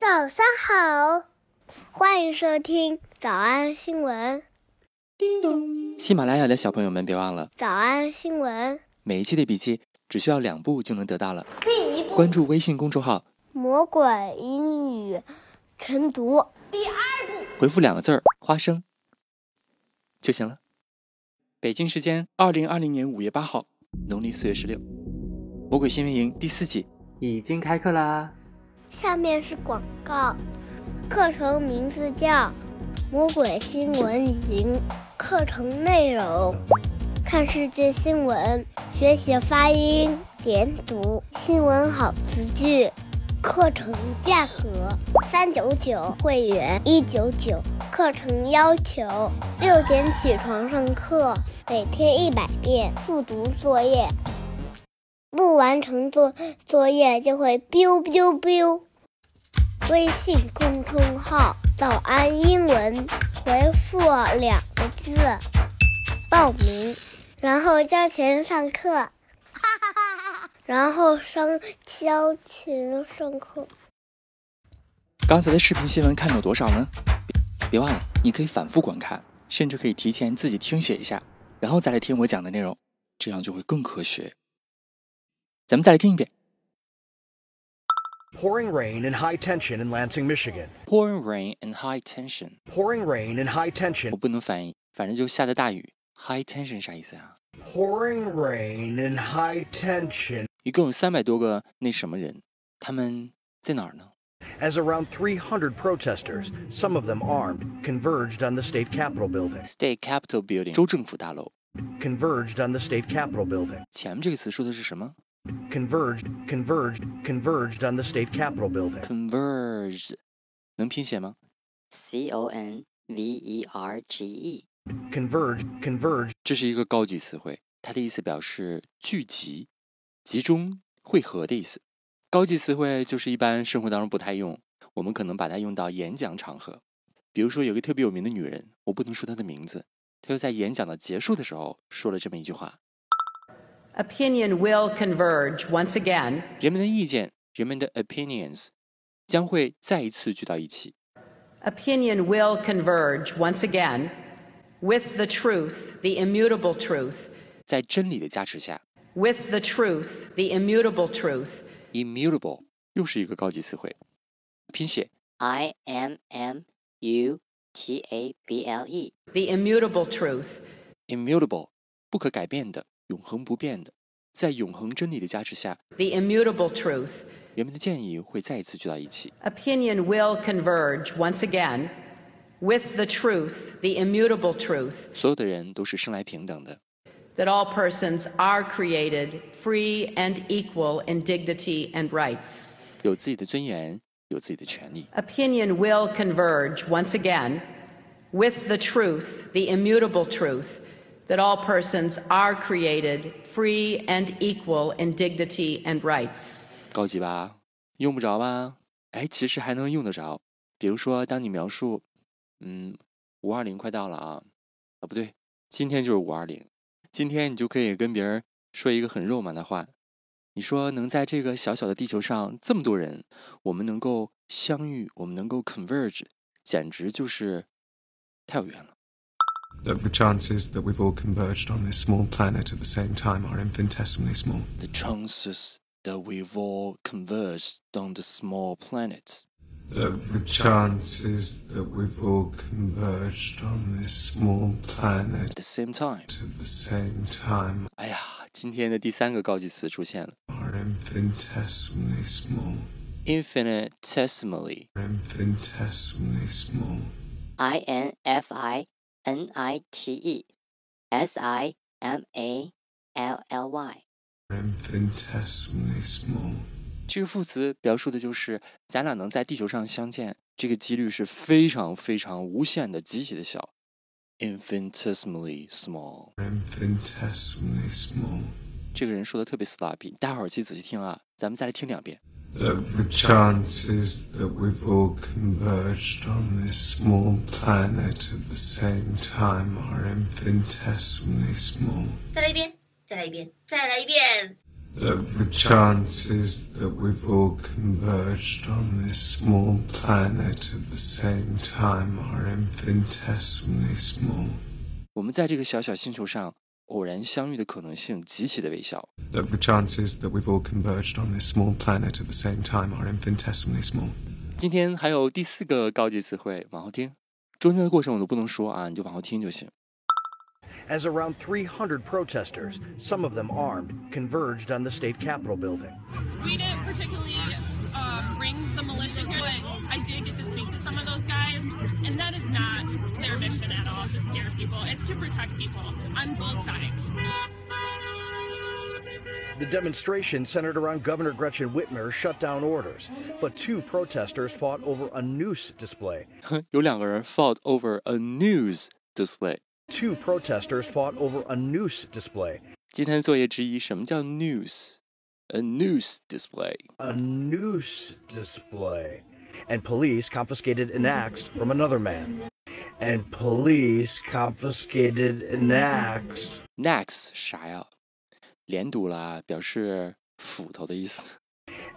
早上好，欢迎收听早安新闻。叮咚！喜马拉雅的小朋友们，别忘了早安新闻。每一期的笔记只需要两步就能得到了。第一步，关注微信公众号“魔鬼英语晨读”。第二步，回复两个字儿“花生”就行了。北京时间二零二零年五月八号，农历四月十六，魔鬼新闻营第四季已经开课啦。下面是广告，课程名字叫《魔鬼新闻营》，课程内容：看世界新闻，学习发音、连读、新闻好词句。课程价格：三九九，会员一九九。课程要求：六点起床上课，每天一百遍复读作业。不完成作作业就会 biu biu biu。微信公众号“早安英文”，回复两个字报名，然后交钱上课。哈哈哈哈然后上交钱上课。刚才的视频新闻看到多少呢？别忘了，你可以反复观看，甚至可以提前自己听写一下，然后再来听我讲的内容，这样就会更科学。咱们再来听一遍。Pouring rain and high tension in Lansing, Michigan. Pouring rain and high tension. Pouring rain and high tension. 我不能翻译，反正就下的大雨。High tension 啥意思啊？Pouring rain and high tension. 一共有三百多个那什么人，他们在哪儿呢？As around 300 protesters, some of them armed, converged on the state capitol building. State Capitol Building，州政府大楼。Converged on the state capitol building. 前面这个词说的是什么 ？converged, converged, converged on the state capitol building. Converged，能拼写吗？C O N V E R G E。Converged, converged，这是一个高级词汇，它的意思表示聚集、集中、汇合的意思。高级词汇就是一般生活当中不太用，我们可能把它用到演讲场合。比如说，有个特别有名的女人，我不能说她的名字，她就在演讲的结束的时候说了这么一句话。opinion will converge once again. 人们的意见，人们的 opinions 将会再一次聚到一起。Opinion will converge once again with the truth, the immutable truth. 在真理的加持下。With the truth, the immutable truth. Immutable 又是一个高级词汇，拼写 I M M U T A B L E. The immutable truth. Immutable 不可改变的。 永恒不变的，在永恒真理的加持下，the immutable truth，人们的建议会再一次聚到一起。Opinion will converge once again with the truth, the immutable truth。所有的人都是生来平等的。That all persons are created free and equal in dignity and rights。有自己的尊严，有自己的权利。Opinion will converge once again with the truth, the immutable truth that all persons are created free and equal in dignity and rights。高级吧？用不着吧？哎，其实还能用得着。比如说，当你描述，嗯，五二零快到了啊，啊不对，今天就是五二零，今天你就可以跟别人说一个很肉麻的话。你说能在这个小小的地球上这么多人，我们能够相遇，我们能够 converge，简直就是太有缘了。 The chances that we've all converged on this small planet at the same time are infinitesimally small. The chances that we've all converged on the small planet. The, the chances that we've all converged on this small planet at the same time. At the same time. 哎呀，今天的第三个高级词出现了。Are infinitesimally small. Infinitesimally. Infinitesimally small. I N F I N I T E S I M A L L Y。这个副词表述的就是咱俩能在地球上相见，这个几率是非常非常无限的、极其的小，infinitesimally small。infinitesimally small。这个人说的特别 sloppy，大伙儿去仔细听啊，咱们再来听两遍。 The, the chances that we've all converged on this small planet at the same time are infinitesimally small. 再来一遍，再来一遍，再来一遍。 that the chances that we've all converged on this small planet at the same time are infinitesimally small. 我们在这个小小星球上 偶然相遇的可能性极其的微小。 That the chances that we've all converged on this small planet at the same time are infinitesimally small. 今天还有第四个高级词汇，往后听。中间的过程我都不能说啊，你就往后听就行。 As around 300 protesters, some of them armed, converged on the state capitol building. We didn't particularly um, bring the militia here, but I did get to speak to some of those guys, and that is not their mission at all to scare people. It's to protect people on both sides. The demonstration centered around Governor Gretchen Whitmer's shutdown orders, but two protesters fought over a noose display. 有两个人 fought over a news display。 Two protesters fought over a noose display. 今天作业之一，什么叫 news？A news display。 A noose display. And police confiscated an axe from another man. And police confiscated an axe. Next 啥呀？连读了，表示斧头的意思。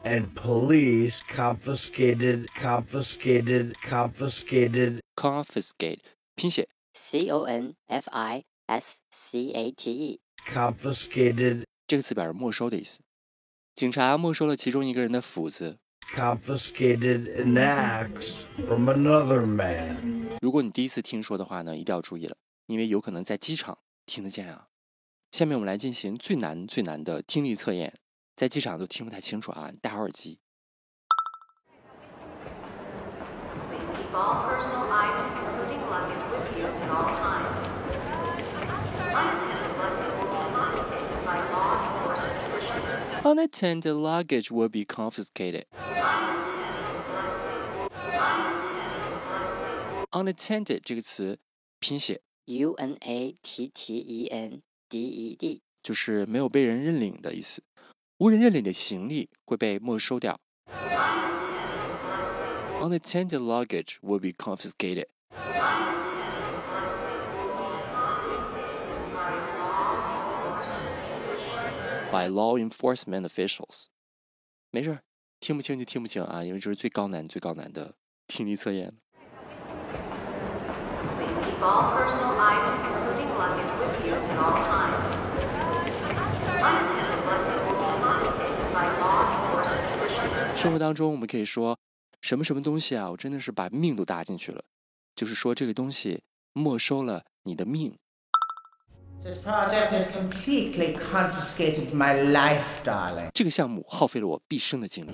And police confiscated, confiscated, confiscated Confiscate 拼写 C O N F I S C A T E. confiscated, 这个词表示没收的意思。警察没收了其中一个人的斧子。 confiscated an axe from another man. 如果你第一次听说的话呢，一定要注意了，因为有可能在机场听得见啊。下面我们来进行最难最难的听力测验，在机场都听不太清楚啊，戴好耳机。Unattended luggage will be confiscated Unattended luggage will be confiscated. Unattended 这个词拼写 U N A T T E N D E D. 就是没有被人认领的意思，无人认领的行李会被没收掉。Unattended luggage will be confiscated. By law enforcement officials. 没事儿，听不清就听不清啊，因为这是最高难、最高难的听力测验。 All personal items, including luggage, with you at all times. Unattended luggage will be confiscated by law enforcement officials. 生活当中，我们可以说什么什么东西啊，我真的是把命都搭进去了，就是说这个东西没收了你的命。This project has completely confiscated my life, darling. 这个项目耗费了我毕生的精力。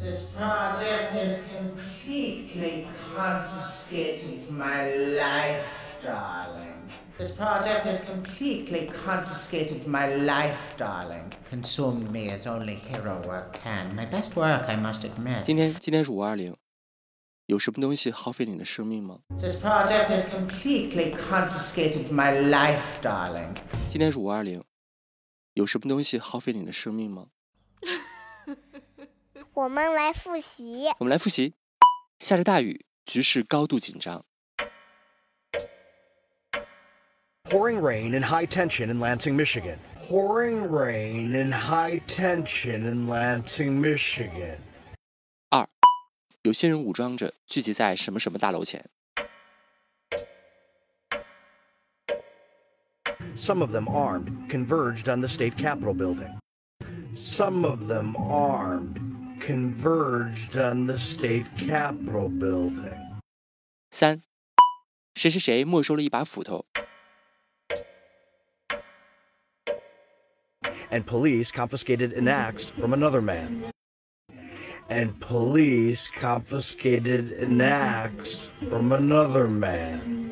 This project has completely confiscated my life, darling. This project has completely confiscated my life, darling. Consumed me as only hero work can. My best work, I must admit. 今天今天是五二零，有什么东西耗费你的生命吗？This project has completely confiscated my life, darling. 今天是五二零，有什么东西耗费你的生命吗？我们来复习。我们来复习。下着大雨，局势高度紧张。Pouring rain and high tension in Lansing, Michigan. Pouring rain and high tension in Lansing, Michigan. 二，有些人武装着聚集在什么什么大楼前。Some of them armed, converged on the state capitol building. Some of them armed, converged on the state capitol building. 三，谁谁谁没收了一把斧头。 And police confiscated an axe from another man. And police confiscated an axe from another man.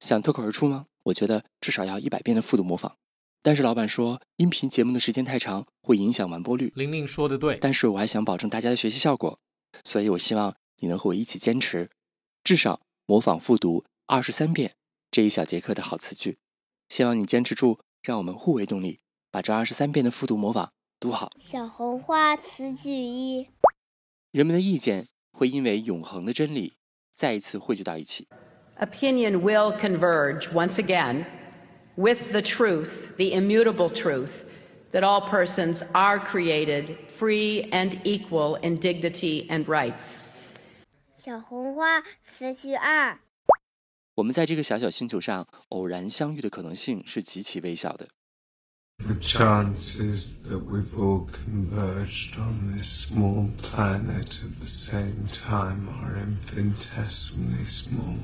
想脱口而出吗？我觉得至少要一百遍的复读模仿。 但是老板说，音频节目的时间太长，会影响完播率。玲玲说的对，但是我还想保证大家的学习效果，所以我希望你能和我一起坚持，至少模仿复读二十三遍这一小节课的好词句。希望你坚持住，让我们互为动力，把这二十三遍的复读模仿读好。小红花词句一：人们的意见会因为永恒的真理再一次汇聚到一起。Opinion will converge once again with the truth, the immutable truth, that all persons are created free and equal in dignity and rights. 小红花词句二，我们在这个小小星球上偶然相遇的可能性是极其微小的。 The chances that we've all converged on this small planet at the same time are infinitesimally small.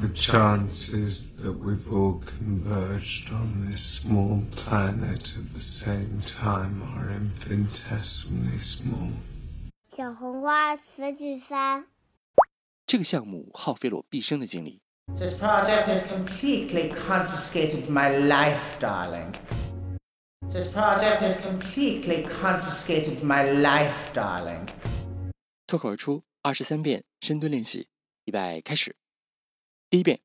The chances that we've all converged on this small planet at the same time are infinitesimally small. 小红花词句三，这个项目耗费了我毕生的精力， This project has completely confiscated my life, darling. This project has completely confiscated my life, darling. 脱口而出二十三遍深蹲练习，预备开始。 第一遍，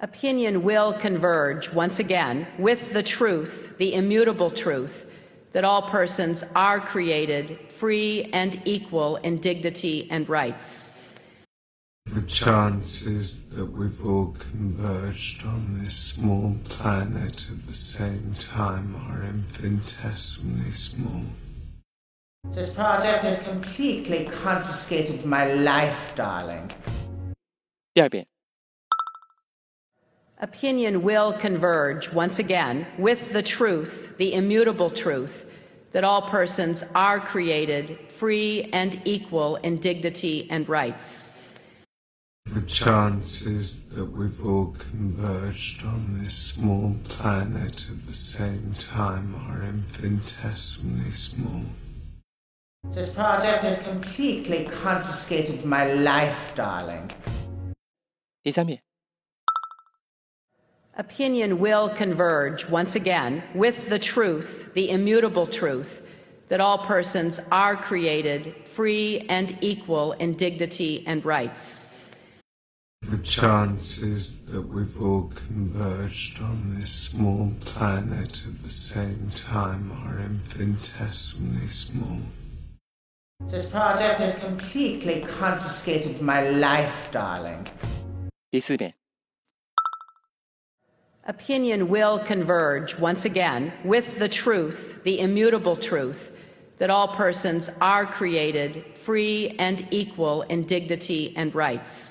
Opinion will converge once again with the truth, the immutable truth, that all persons are created free and equal in dignity and rights. The chances that we've all converged on this small planet at the same time are infinitesimally small. This project has completely confiscated my life, darling. 第二遍， Opinion will converge once again with the truth, the immutable truth, that all persons are created free and equal in dignity and rights. The chances that we've all converged on this small planet at the same time are infinitesimally small. This project has completely confiscated my life, darling. 第三遍， Opinion will converge once again with the truth, the immutable truth, that all persons are created free and equal in dignity and rights. The chances that we've all converged on this small planet at the same time are infinitesimally small. This project has completely confiscated my life, darling. Opinion will converge once again with the truth, the immutable truth, that all persons are created free and equal in dignity and rights.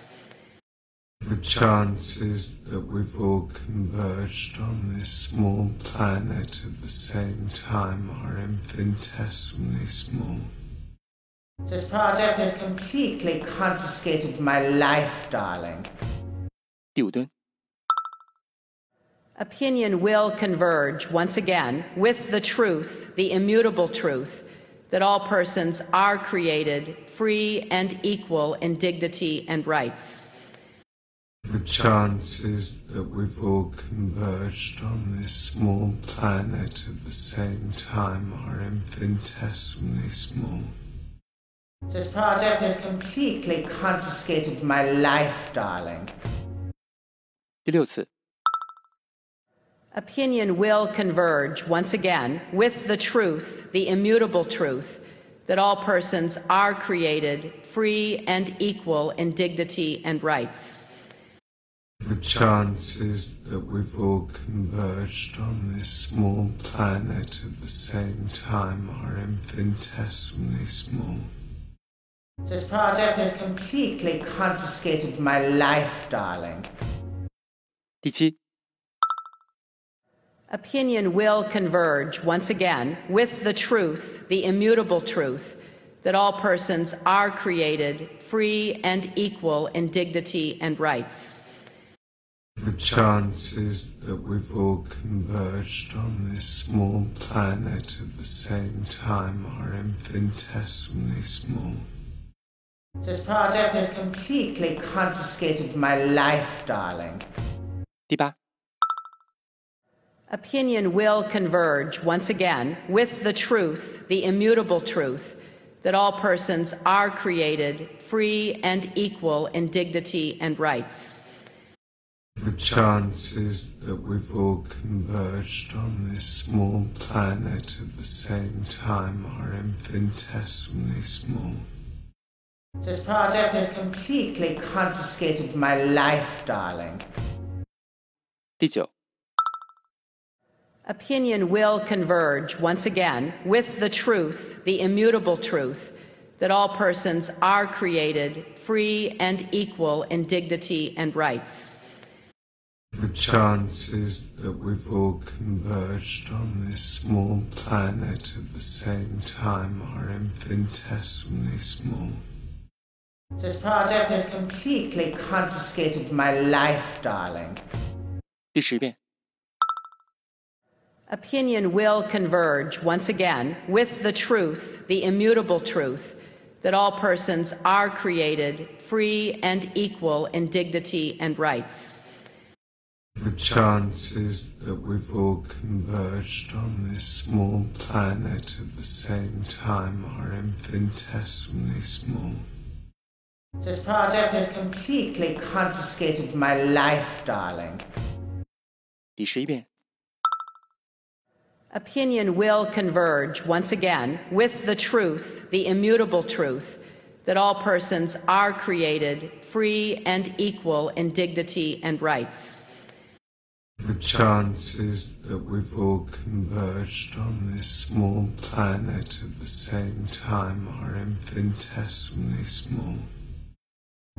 The chance is that we've all converged on this small planet at the same time are infinitesimally small. This project has completely confiscated my life, darling. 第五蹲， Opinion will converge once again with the truth, the immutable truth, that all persons are created free and equal in dignity and rights. The chances that we've all converged on this small planet at the same time are infinitesimally small. This project has completely confiscated my life, darling. 第六次， Opinion will converge once again with the truth, the immutable truth, that all persons are created free and equal in dignity and rights. The chances that we've all converged on this small planet at the same time are infinitesimally small. This project has completely confiscated my life, darling. 第七，Opinion will converge once again with the truth, the immutable truth, that all persons are created free and equal in dignity and rights. The chances that we've all converged on this small planet at the same time are infinitesimally small. This project has completely confiscated my life, darling. 第八，Opinion will converge once again with the truth, the immutable truth, that all persons are created free and equal in dignity and rights. The chances that we've all converged on this small planet at the same time are infinitesimally small. This project has completely confiscated my life, darling. 第九，Opinion will converge once again with the truth, the immutable truth, that all persons are created free and equal in dignity and rights. The chances that we've all converged on this small planet at the same time are infinitesimally small. This project has completely confiscated my life, darling. 第十遍， Opinion will converge once again with the truth, the immutable truth, that all persons are created free and equal in dignity and rights. The chances that we've all converged on this small planet at the same time are infinitesimally small. This project has completely confiscated my life, darling. 第十一遍， Opinion will converge once again with the truth, the immutable truth, that all persons are created free and equal in dignity and rights. The chances that we've all converged on this small planet at the same time are infinitesimally small.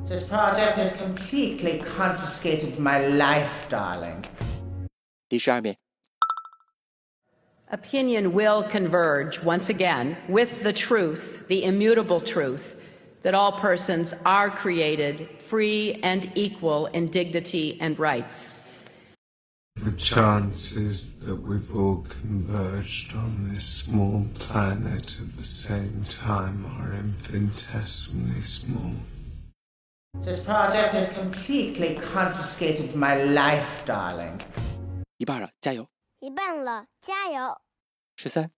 This project has completely confiscated my life, darling. 第十二遍， Opinion will converge once again with the truth, the immutable truth, that all persons are created free and equal in dignity and rights. The chances that we've all converged on this small planet at the same time are infinitesimally small. This project has completely confiscated my life, darling. 一半了，加油！一半了，加油！十三、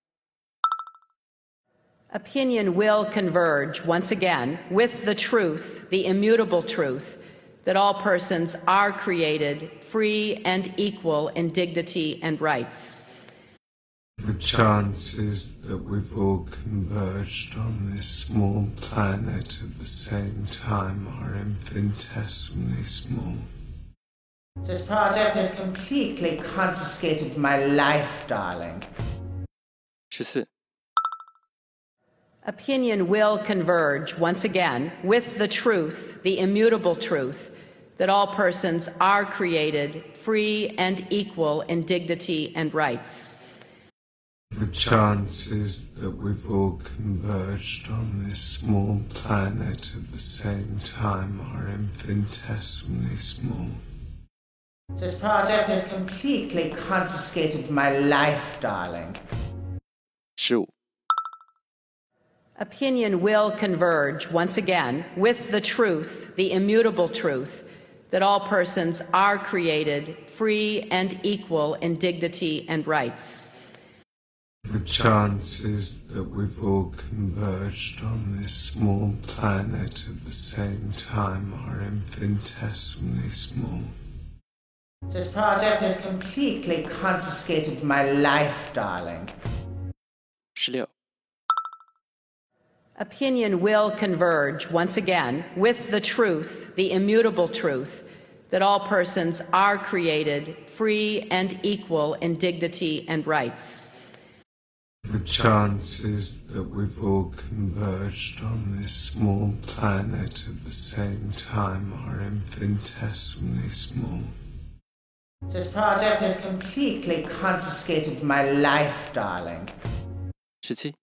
Opinion will converge once again with the truth, the immutable truth, that all persons are created free and equal in dignity and rights. The chances that we've all converged on this small planet at the same time are infinitesimally small. This project has completely confiscated my life, darling. 十四、Opinion will converge once again with the truth, the immutable truth, that all persons are created free and equal in dignity and rights. The chances that we've all converged on this small planet at the same time are infinitesimally small. This project has completely confiscated my life, darling. 十五、Opinion will converge once again with the truth, the immutable truth, that all persons are created free and equal in dignity and rights. The chances that we've all converged on this small planet at the same time are infinitesimally small. This project has completely confiscated my life, darling. 十六、Opinion will converge once again with the truth, the immutable truth, that all persons are created free and equal in dignity and rights. The chances that we've all converged on this small planet at the same time are infinitesimally small. This project has completely confiscated my life, darling. 十七、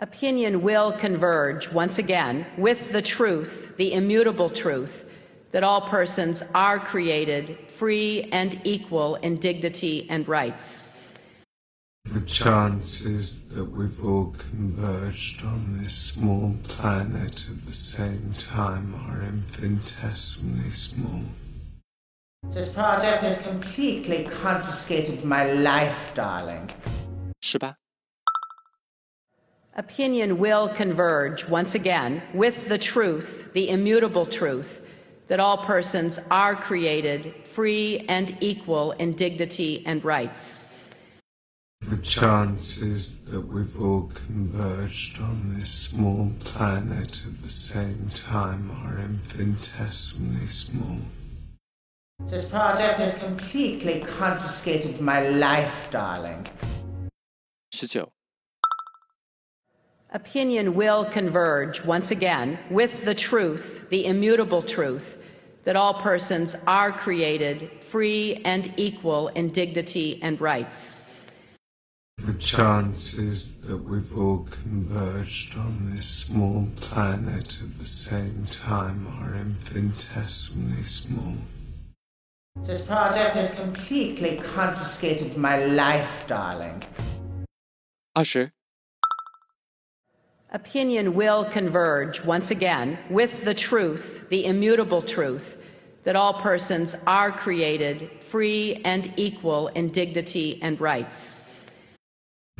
Opinion will converge once again with the truth, the immutable truth, that all persons are created free and equal in dignity and rights. The chances that we've all converged on this small planet at the same time are infinitesimally small. This project has completely confiscated my life, darling. 十八、Opinion will converge once again with the truth, the immutable truth, that all persons are created free and equal in dignity and rights. The chances that we've all converged on this small planet at the same time are infinitesimally small. This project has completely confiscated my life, darling. 十九、Opinion will converge once again with the truth, the immutable truth, that all persons are created free and equal in dignity and rights. The chances that we've all converged on this small planet at the same time are infinitesimally small. This project has completely confiscated my life, darling. 二十、Opinion will converge once again with the truth, the immutable truth, that all persons are created free and equal in dignity and rights.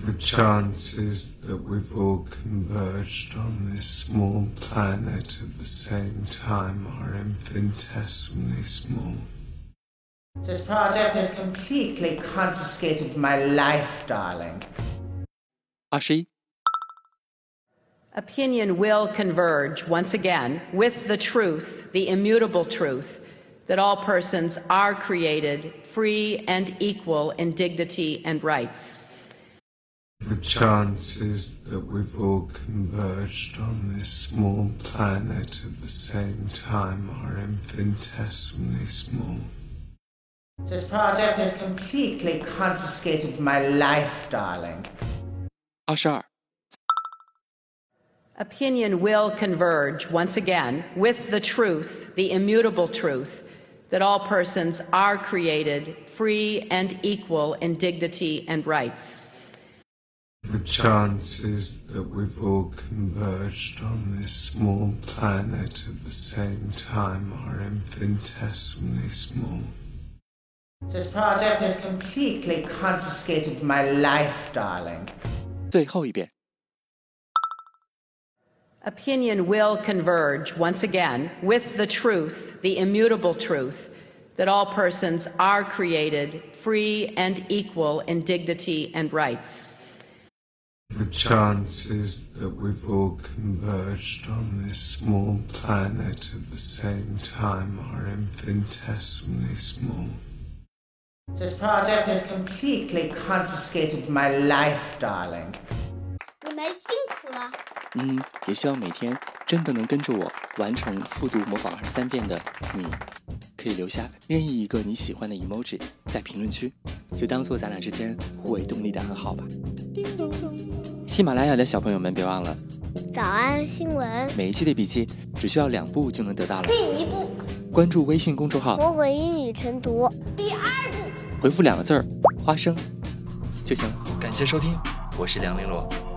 The chances that we've all converged on this small planet at the same time are infinitesimally small. This project has completely confiscated my life, darling. Ashi? Opinion will converge once again with the truth, the immutable truth, that all persons are created free and equal in dignity and rights. The chance is that we've all converged on this small planet at the same time are infinitesimally small. This project has completely confiscated my life, darling. Ashar. Opinion will converge once again with the truth, the immutable truth, that all persons are created free and equal in dignity and rights. The chances that we've all converged on this small planet at the same time are infinitesimally small. This project has completely confiscated my life, darling. 最后一遍。 Opinion will converge once again with the truth, the immutable truth, that all persons are created free and equal in dignity and rights. The chances that we've all converged on this small planet at the same time are infinitesimally small. This project has completely confiscated my life, darling. 你们辛苦了。嗯，也希望每天真的能跟着我完成复读模仿二十三遍的你，可以留下任意一个你喜欢的 emoji 在评论区，就当做咱俩之间互为动力的暗号吧。叮咚咚喜马拉雅的小朋友们，别忘了早安新闻，每一期的笔记只需要两步就能得到了。第一步，关注微信公众号，魔鬼英语晨读；回复两个字儿“花生”就行了。感谢收听，我是梁玲珑。